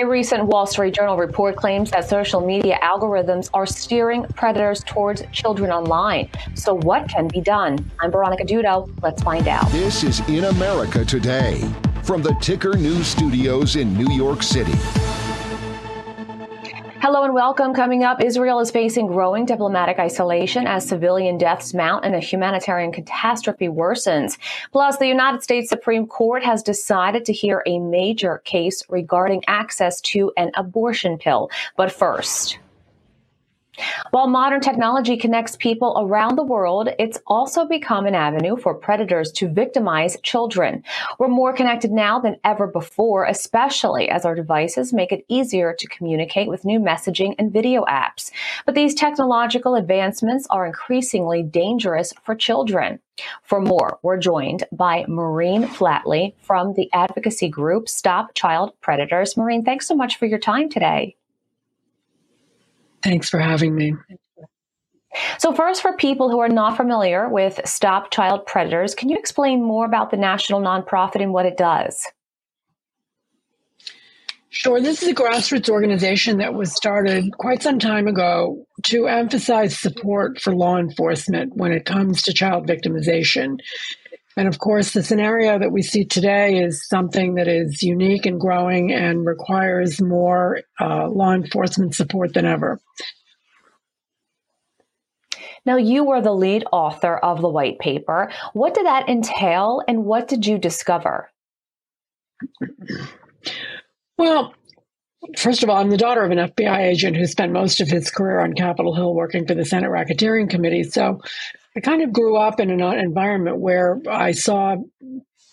A recent Wall Street Journal report claims that social media algorithms are steering predators towards children online. So, what can be done? I'm Veronica Dudo. Let's find out. This is In America Today from the Ticker News Studios in New York City. Hello and welcome. Coming up, Israel is facing growing diplomatic isolation as civilian deaths mount and a humanitarian catastrophe worsens. Plus, the United States Supreme Court has decided to hear a major case regarding access to an abortion pill. But first, while modern technology connects people around the world, it's also become an avenue for predators to victimize children. We're more connected now than ever before, especially as our devices make it easier to communicate with new messaging and video apps. But these technological advancements are increasingly dangerous for children. For more, we're joined by Maureen Flatley from the advocacy group Stop Child Predators. Maureen, thanks so much for your time today. Thanks for having me. So, first, for people who are not familiar with Stop Child Predators, can you explain more about the national nonprofit and what it does? Sure. This is a grassroots organization that was started quite some time ago to emphasize support for law enforcement when it comes to child victimization. And of course, the scenario that we see today is something that is unique and growing and requires more uh, law enforcement support than ever. Now, you were the lead author of the white paper. What did that entail and what did you discover? Well, first of all, I'm the daughter of an FBI agent who spent most of his career on Capitol Hill working for the Senate Racketeering Committee. So I kind of grew up in an environment where I saw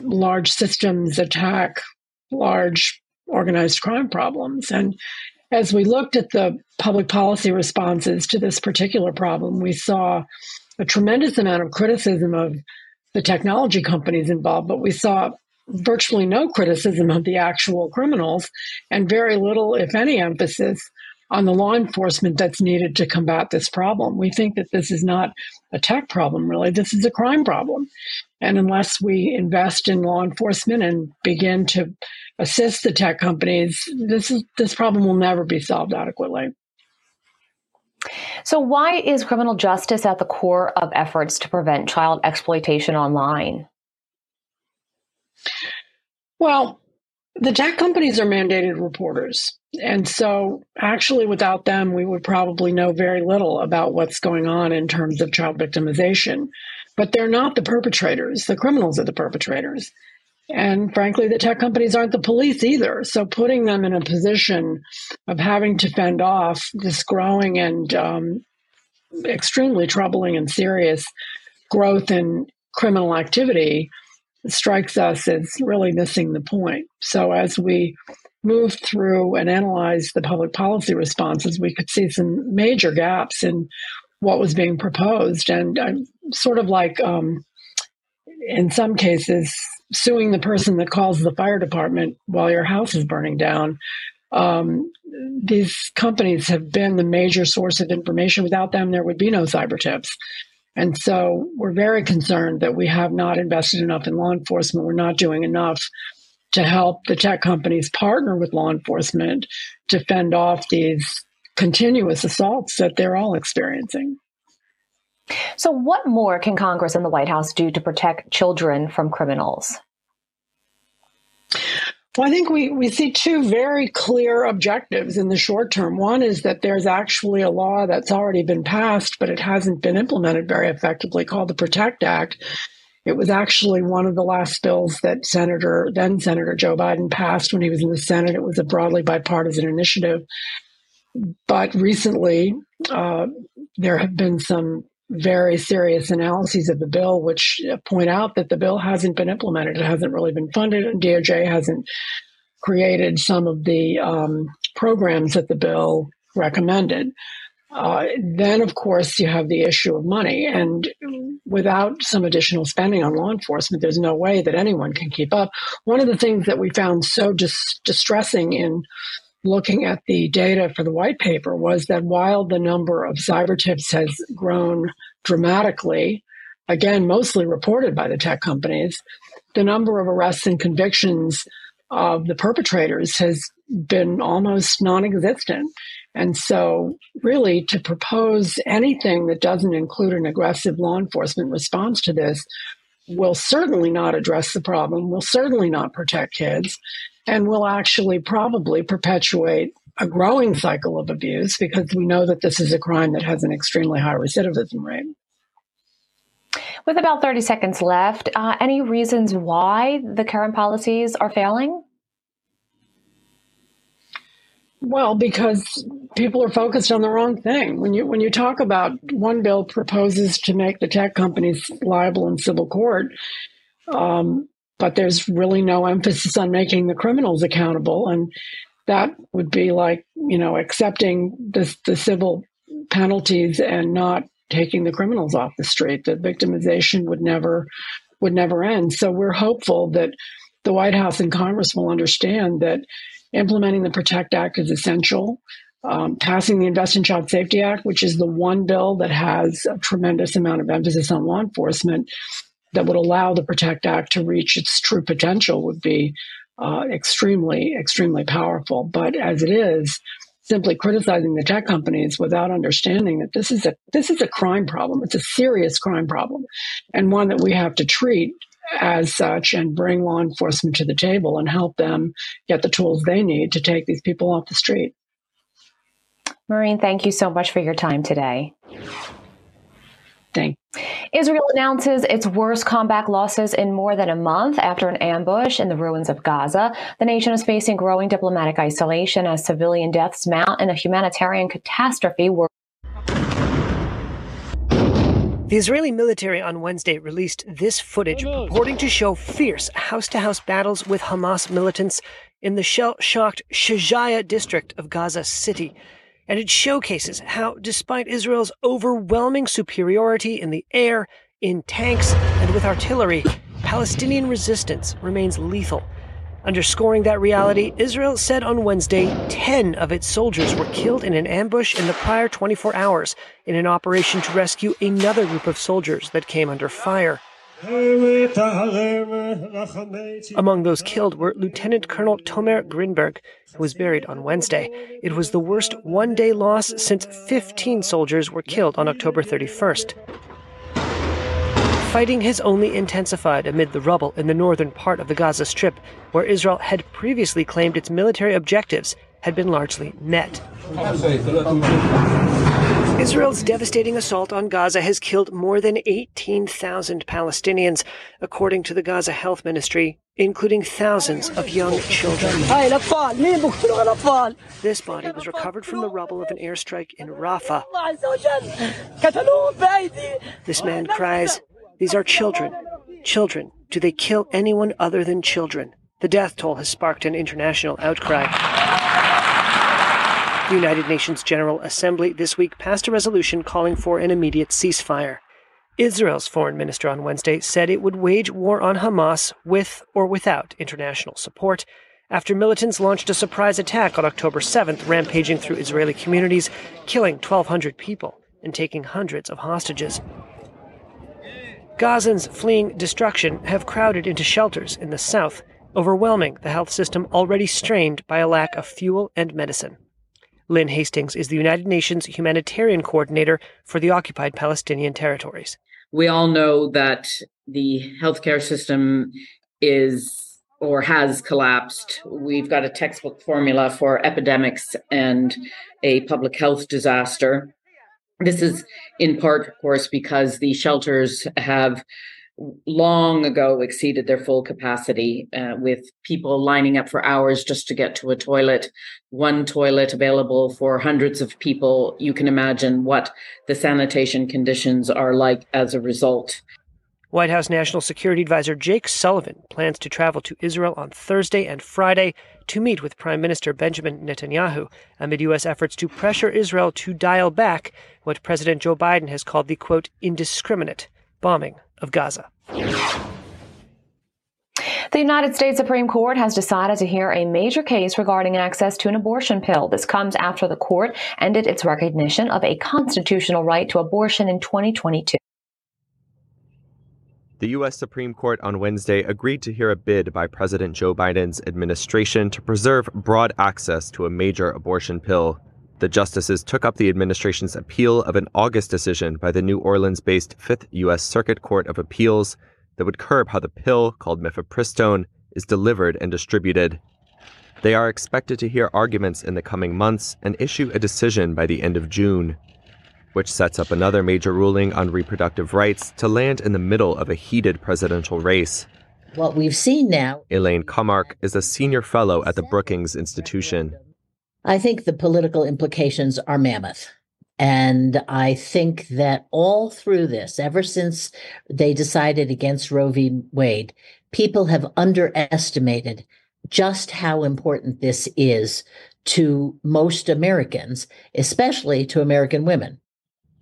large systems attack large organized crime problems. And as we looked at the public policy responses to this particular problem, we saw a tremendous amount of criticism of the technology companies involved, but we saw virtually no criticism of the actual criminals and very little, if any, emphasis on the law enforcement that's needed to combat this problem. We think that this is not a tech problem, really. This is a crime problem. And unless we invest in law enforcement and begin to assist the tech companies, this is this problem will never be solved adequately. So why is criminal justice at the core of efforts to prevent child exploitation online? Well, the tech companies are mandated reporters. And so, actually, without them, we would probably know very little about what's going on in terms of child victimization. But they're not the perpetrators, the criminals are the perpetrators. And frankly, the tech companies aren't the police either. So, putting them in a position of having to fend off this growing and um, extremely troubling and serious growth in criminal activity strikes us as really missing the point. So as we moved through and analyzed the public policy responses, we could see some major gaps in what was being proposed. And sort of like, um, in some cases, suing the person that calls the fire department while your house is burning down. Um, these companies have been the major source of information. Without them, there would be no cyber tips. And so we're very concerned that we have not invested enough in law enforcement. We're not doing enough to help the tech companies partner with law enforcement to fend off these continuous assaults that they're all experiencing. So, what more can Congress and the White House do to protect children from criminals? Well, I think we, we see two very clear objectives in the short term. One is that there's actually a law that's already been passed, but it hasn't been implemented very effectively called the PROTECT Act. It was actually one of the last bills that Senator, then Senator Joe Biden passed when he was in the Senate. It was a broadly bipartisan initiative. But recently, uh, there have been some very serious analyses of the bill, which point out that the bill hasn't been implemented. It hasn't really been funded, and DOJ hasn't created some of the um, programs that the bill recommended. Uh, then, of course, you have the issue of money. And without some additional spending on law enforcement, there's no way that anyone can keep up. One of the things that we found so dis- distressing in looking at the data for the white paper was that while the number of cyber tips has grown dramatically, again, mostly reported by the tech companies, the number of arrests and convictions of the perpetrators has been almost non existent. And so, really, to propose anything that doesn't include an aggressive law enforcement response to this will certainly not address the problem, will certainly not protect kids, and will actually probably perpetuate a growing cycle of abuse because we know that this is a crime that has an extremely high recidivism rate. With about 30 seconds left, uh, any reasons why the current policies are failing? Well, because people are focused on the wrong thing. When you when you talk about one bill proposes to make the tech companies liable in civil court, um, but there's really no emphasis on making the criminals accountable, and that would be like you know accepting the the civil penalties and not taking the criminals off the street. The victimization would never would never end. So we're hopeful that the White House and Congress will understand that implementing the Protect Act is essential. Um, passing the Invest in Child Safety Act, which is the one bill that has a tremendous amount of emphasis on law enforcement, that would allow the Protect Act to reach its true potential, would be uh, extremely, extremely powerful. But as it is, simply criticizing the tech companies without understanding that this is a this is a crime problem. It's a serious crime problem, and one that we have to treat as such and bring law enforcement to the table and help them get the tools they need to take these people off the street. Maureen, thank you so much for your time today. Thank Israel announces its worst combat losses in more than a month after an ambush in the ruins of Gaza. The nation is facing growing diplomatic isolation as civilian deaths mount and a humanitarian catastrophe. The Israeli military on Wednesday released this footage purporting to show fierce house to house battles with Hamas militants in the shell shocked Shajaya district of Gaza City and it showcases how, despite Israel's overwhelming superiority in the air, in tanks, and with artillery, Palestinian resistance remains lethal. Underscoring that reality, Israel said on Wednesday 10 of its soldiers were killed in an ambush in the prior 24 hours in an operation to rescue another group of soldiers that came under fire. Among those killed were Lieutenant Colonel Tomer Grinberg, who was buried on Wednesday. It was the worst one day loss since 15 soldiers were killed on October 31st. Fighting has only intensified amid the rubble in the northern part of the Gaza Strip, where Israel had previously claimed its military objectives had been largely met. Israel's devastating assault on Gaza has killed more than 18,000 Palestinians, according to the Gaza Health Ministry, including thousands of young children. This body was recovered from the rubble of an airstrike in Rafah. This man cries, These are children. Children. Do they kill anyone other than children? The death toll has sparked an international outcry. The United Nations General Assembly this week passed a resolution calling for an immediate ceasefire. Israel's foreign minister on Wednesday said it would wage war on Hamas with or without international support after militants launched a surprise attack on October 7th, rampaging through Israeli communities, killing 1,200 people and taking hundreds of hostages. Gazans fleeing destruction have crowded into shelters in the south, overwhelming the health system already strained by a lack of fuel and medicine. Lynn Hastings is the United Nations humanitarian coordinator for the occupied Palestinian territories. We all know that the healthcare system is or has collapsed. We've got a textbook formula for epidemics and a public health disaster. This is in part, of course, because the shelters have long ago exceeded their full capacity uh, with people lining up for hours just to get to a toilet. One toilet available for hundreds of people. You can imagine what the sanitation conditions are like as a result. White House National Security Advisor Jake Sullivan plans to travel to Israel on Thursday and Friday to meet with Prime Minister Benjamin Netanyahu amid U.S. efforts to pressure Israel to dial back what President Joe Biden has called the quote, indiscriminate bombing of Gaza. The United States Supreme Court has decided to hear a major case regarding access to an abortion pill. This comes after the court ended its recognition of a constitutional right to abortion in 2022. The U.S. Supreme Court on Wednesday agreed to hear a bid by President Joe Biden's administration to preserve broad access to a major abortion pill. The justices took up the administration's appeal of an August decision by the New Orleans based Fifth U.S. Circuit Court of Appeals that would curb how the pill, called mifepristone, is delivered and distributed. They are expected to hear arguments in the coming months and issue a decision by the end of June which sets up another major ruling on reproductive rights to land in the middle of a heated presidential race. What we've seen now. Elaine Kamarck is a senior fellow at the Brookings Institution. I think the political implications are mammoth. And I think that all through this, ever since they decided against Roe v. Wade, people have underestimated just how important this is to most Americans, especially to American women.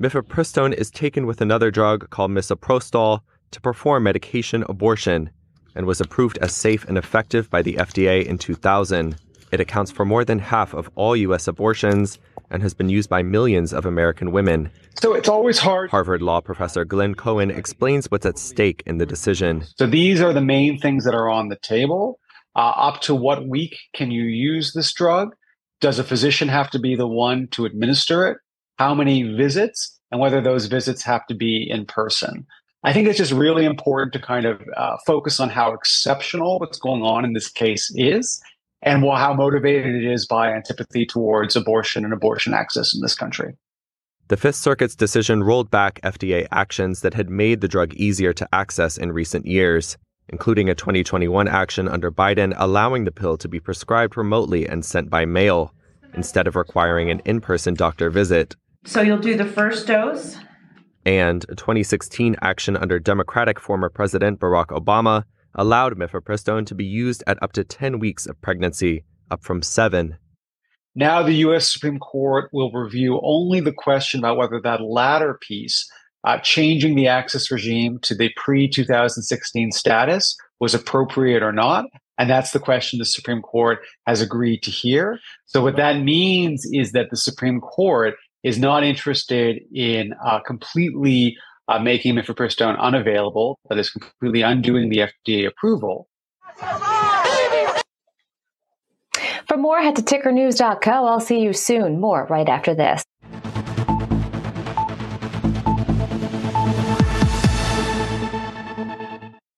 Mifepristone is taken with another drug called misoprostol to perform medication abortion and was approved as safe and effective by the FDA in 2000. It accounts for more than half of all U.S. abortions and has been used by millions of American women. So it's always hard. Harvard law professor Glenn Cohen explains what's at stake in the decision. So these are the main things that are on the table. Uh, up to what week can you use this drug? Does a physician have to be the one to administer it? how many visits, and whether those visits have to be in person. I think it's just really important to kind of uh, focus on how exceptional what's going on in this case is and how motivated it is by antipathy towards abortion and abortion access in this country. The Fifth Circuit's decision rolled back FDA actions that had made the drug easier to access in recent years, including a 2021 action under Biden allowing the pill to be prescribed remotely and sent by mail instead of requiring an in person doctor visit. So you'll do the first dose? And a 2016 action under Democratic former President Barack Obama allowed mifepristone to be used at up to 10 weeks of pregnancy, up from seven. Now, the U.S. Supreme Court will review only the question about whether that latter piece, uh, changing the access regime to the pre 2016 status, was appropriate or not. And that's the question the Supreme Court has agreed to hear. So, what that means is that the Supreme Court is not interested in uh, completely uh, making mifepristone unavailable, that is completely undoing the FDA approval. For more, head to tickernews.co. I'll see you soon. More right after this.